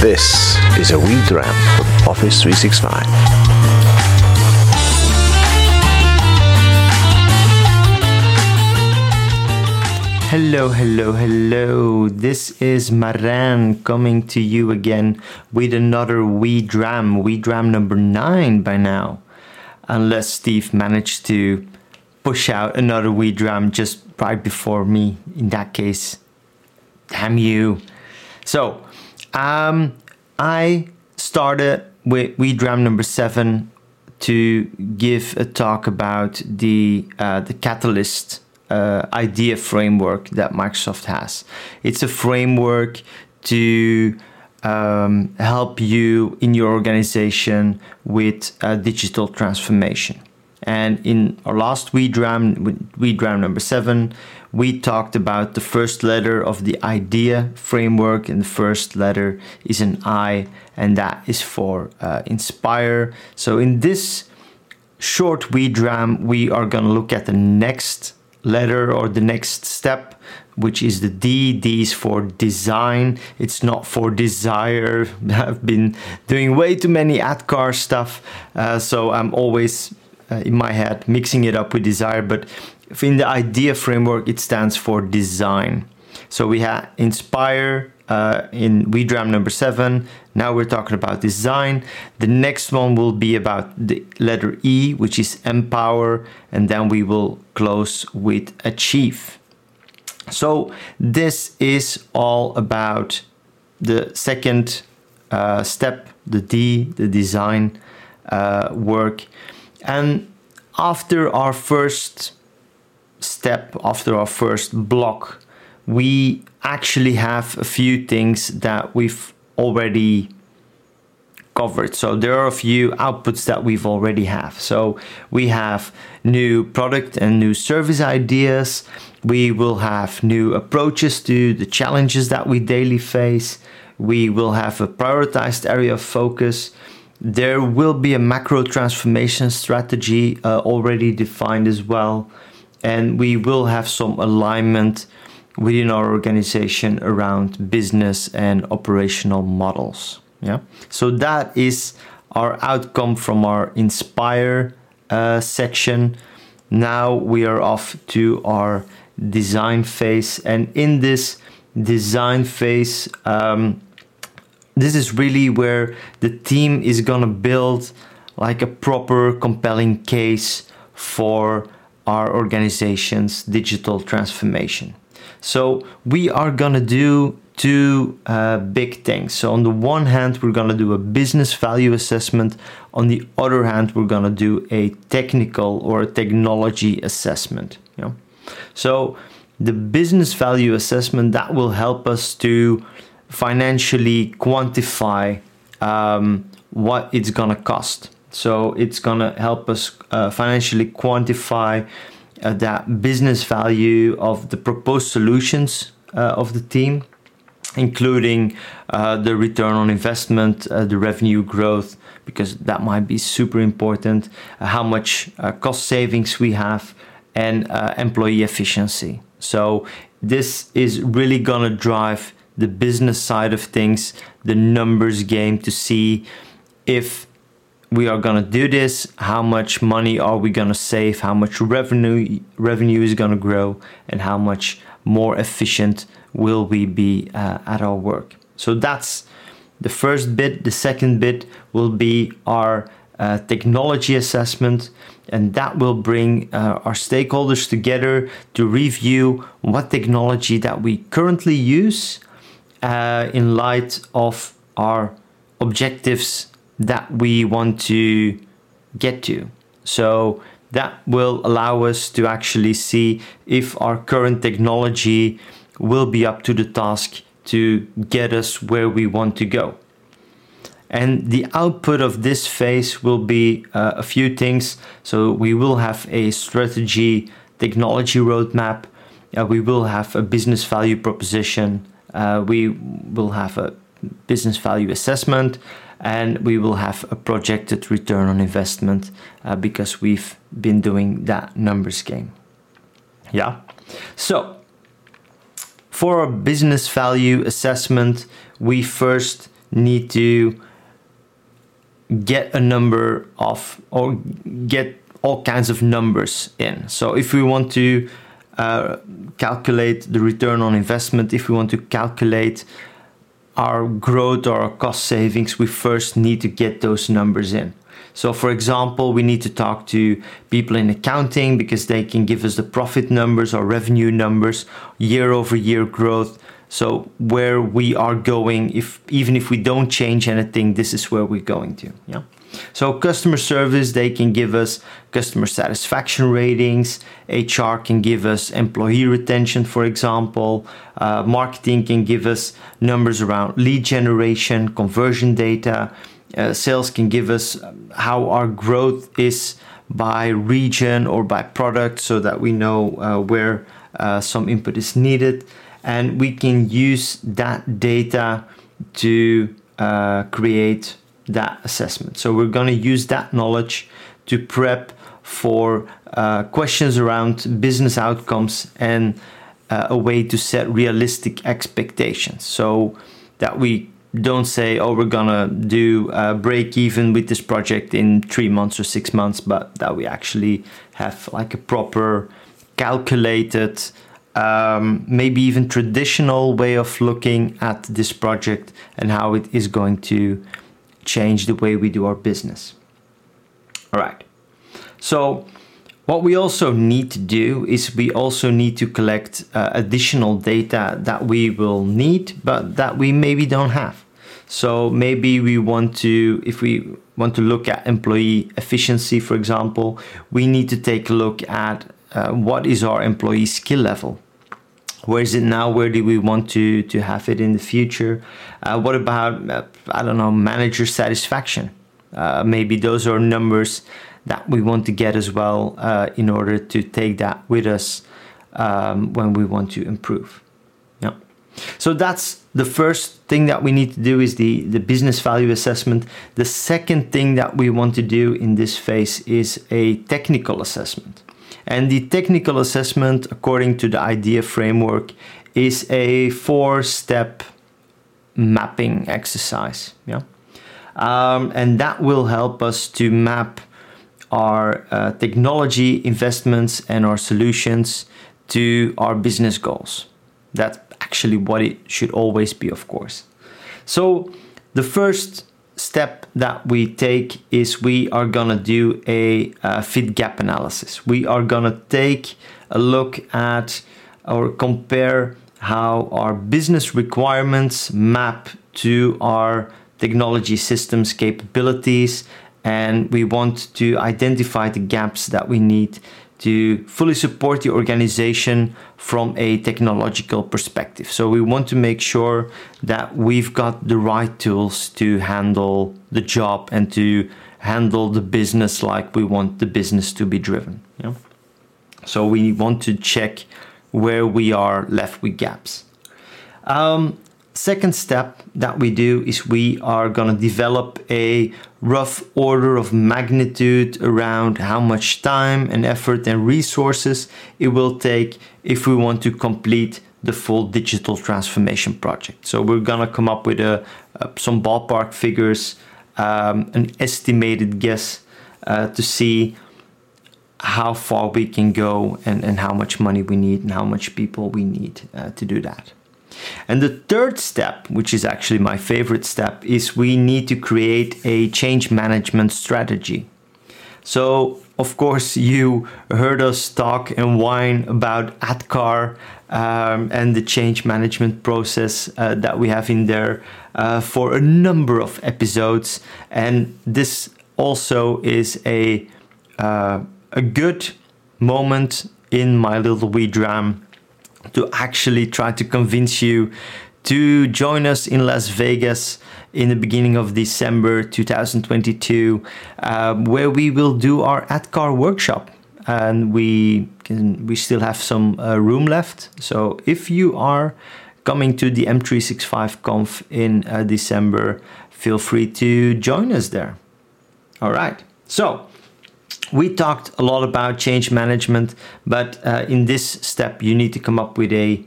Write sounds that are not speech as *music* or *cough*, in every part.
This is a WeDram with Office 365. Hello, hello, hello. This is Maran coming to you again with another WeDram, We Dram number nine by now. Unless Steve managed to push out another WeDram just right before me. In that case, damn you. So, um, I started with WeDram number seven to give a talk about the uh, the Catalyst uh, idea framework that Microsoft has. It's a framework to um, help you in your organization with digital transformation. And in our last WeDram, WeDram number seven, we talked about the first letter of the idea framework, and the first letter is an I, and that is for uh, inspire. So in this short WeDram, we are going to look at the next letter or the next step which is the D. D is for design. It's not for desire. *laughs* I've been doing way too many ADKAR stuff, uh, so I'm always uh, in my head mixing it up with desire. But in the idea framework, it stands for design. So we have inspire uh, in WeDram number seven. Now we're talking about design. The next one will be about the letter E, which is empower, and then we will close with achieve. So this is all about the second uh, step, the D, the design uh, work. And after our first step, after our first block, we actually have a few things that we've already covered. So there are a few outputs that we've already have. So we have new product and new service ideas. We will have new approaches to the challenges that we daily face. We will have a prioritized area of focus. There will be a macro transformation strategy uh, already defined as well. And we will have some alignment within our organization around business and operational models. Yeah. So that is our outcome from our inspire uh, section. Now we are off to our design phase, and in this design phase, um, this is really where the team is gonna build like a proper compelling case for our organization's digital transformation. So we are gonna do two uh, big things. So on the one hand, we're gonna do a business value assessment. On the other hand, we're gonna do a technical or a technology assessment. You know? So the business value assessment that will help us to financially quantify um, what it's gonna cost. So it's gonna help us uh, financially quantify uh, that business value of the proposed solutions uh, of the team, including uh, the return on investment, uh, the revenue growth, because that might be super important, how much cost savings we have, and employee efficiency. So this is really gonna drive the business side of things, the numbers game to see if we are going to do this how much money are we going to save how much revenue revenue is going to grow and how much more efficient will we be uh, at our work. So that's the first bit. The second bit will be our uh, technology assessment and that will bring uh, our stakeholders together to review what technology that we currently use uh, in light of our objectives that we want to get to. So that will allow us to actually see if our current technology will be up to the task to get us where we want to go. And the output of this phase will be uh, a few things. So we will have a strategy technology roadmap. Uh, we will have a business value proposition. Uh, we will have a business value assessment and we will have a projected return on investment uh, because we've been doing that numbers game. Yeah. So for a business value assessment, we first need to get a number of or get all kinds of numbers in. So if we want to uh, calculate the return on investment, if we want to calculate our growth or our cost savings, we first need to get those numbers in. So, for example, we need to talk to people in accounting because they can give us the profit numbers or revenue numbers, year over year growth. So, where we are going, if even if we don't change anything, this is where we're going to. Yeah. So, customer service, they can give us customer satisfaction ratings. HR can give us employee retention, for example. Uh, marketing can give us numbers around lead generation, conversion data. Uh, sales can give us um, how our growth is by region or by product so that we know uh, where uh, some input is needed. And we can use that data to uh, create that assessment. So we're going to use that knowledge to prep for uh, questions around business outcomes and uh, a way to set realistic expectations so that we don't say, oh, we're gonna do a break even with this project in three months or six months, but that we actually have like a proper calculated, um, maybe even traditional way of looking at this project and how it is going to change the way we do our business. All right. So, what we also need to do is we also need to collect uh, additional data that we will need, but that we maybe don't have. So maybe we want to, if we want to look at employee efficiency, for example, we need to take a look at uh, what is our employee skill level where is it now? Where do we want to to have it in the future? Uh, what about uh, i don't know manager satisfaction? Uh, maybe those are numbers that we want to get as well uh, in order to take that with us um, when we want to improve. Yeah. So that's the first thing that we need to do is the, the business value assessment. The second thing that we want to do in this phase is a technical assessment and the technical assessment, according to the IDEA framework, is a four step mapping exercise. Yeah. Um, and that will help us to map our uh, technology investments and our solutions to our business goals. That's actually what it should always be, of course. So, the first step that we take is we are gonna do a, a fit gap analysis. We are gonna take a look at or compare how our business requirements map to our technology systems capabilities and we want to identify the gaps that we need to fully support the organization from a technological perspective. So we want to make sure that we've got the right tools to handle the job and to handle the business like we want the business to be driven. Yeah? So we want to check where we are left with gaps. Um, second step that we do is we are going to develop a rough order of magnitude around how much time and effort and resources it will take if we want to complete the full digital transformation project. So we're to come up with a, a some ballpark figures, um, an estimated guess uh, to see how far we can go and, and how much money we need and how much people we need uh, to do that. And the third step, which is actually my favorite step, is we need to create a change management strategy. So, of course, you heard us talk and whine about ADKAR um, and the change management process uh, that we have in there uh, for a number of episodes. And this also is a, uh, a good moment in my little wee dram to actually try to convince you to join us in Las Vegas in the beginning of December 2022, uh, where we will do our ADKAR workshop. And we can, we still have some uh, room left. So if you are coming to the M365 Conf in uh, December, feel free to join us there. All right. So we talked a lot about change management, but uh, in this step, you need to come up with a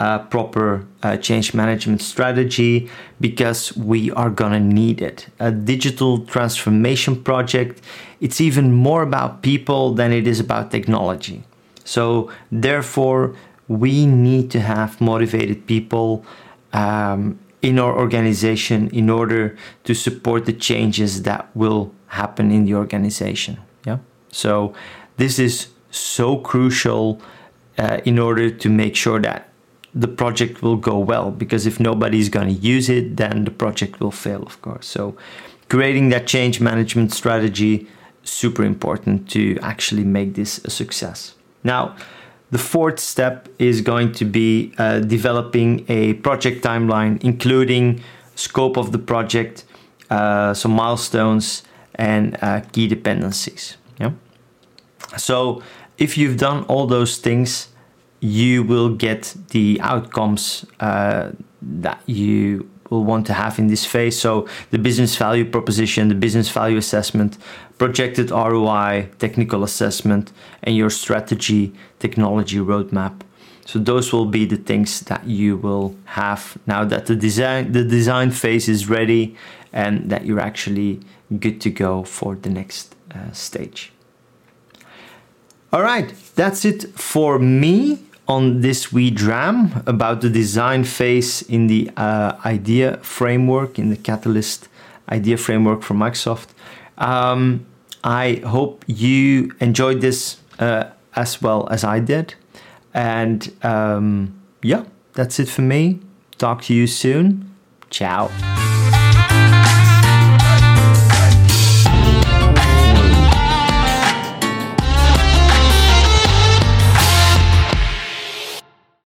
a proper uh, change management strategy because we are going to need it. A digital transformation project, it's even more about people than it is about technology. So, therefore, we need to have motivated people um, in our organization in order to support the changes that will happen in the organization. So, this is so crucial uh, in order to make sure that the project will go well because if nobody's going to use it then the project will fail of course. So creating that change management strategy super important to actually make this a success. Now the fourth step is going to be uh, developing a project timeline including scope of the project uh, some milestones and uh, key dependencies yeah so if you've done all those things you will get the outcomes uh, that you will want to have in this phase. So the business value proposition, the business value assessment, projected ROI, technical assessment, and your strategy technology roadmap. So those will be the things that you will have now that the design the design phase is ready and that you're actually good to go for the next uh, stage. All right, that's it for me on this wee dram about the design phase in the uh, idea framework, in the Catalyst idea framework from Microsoft. Um, I hope you enjoyed this uh, as well as I did. And um, yeah, that's it for me. Talk to you soon. Ciao.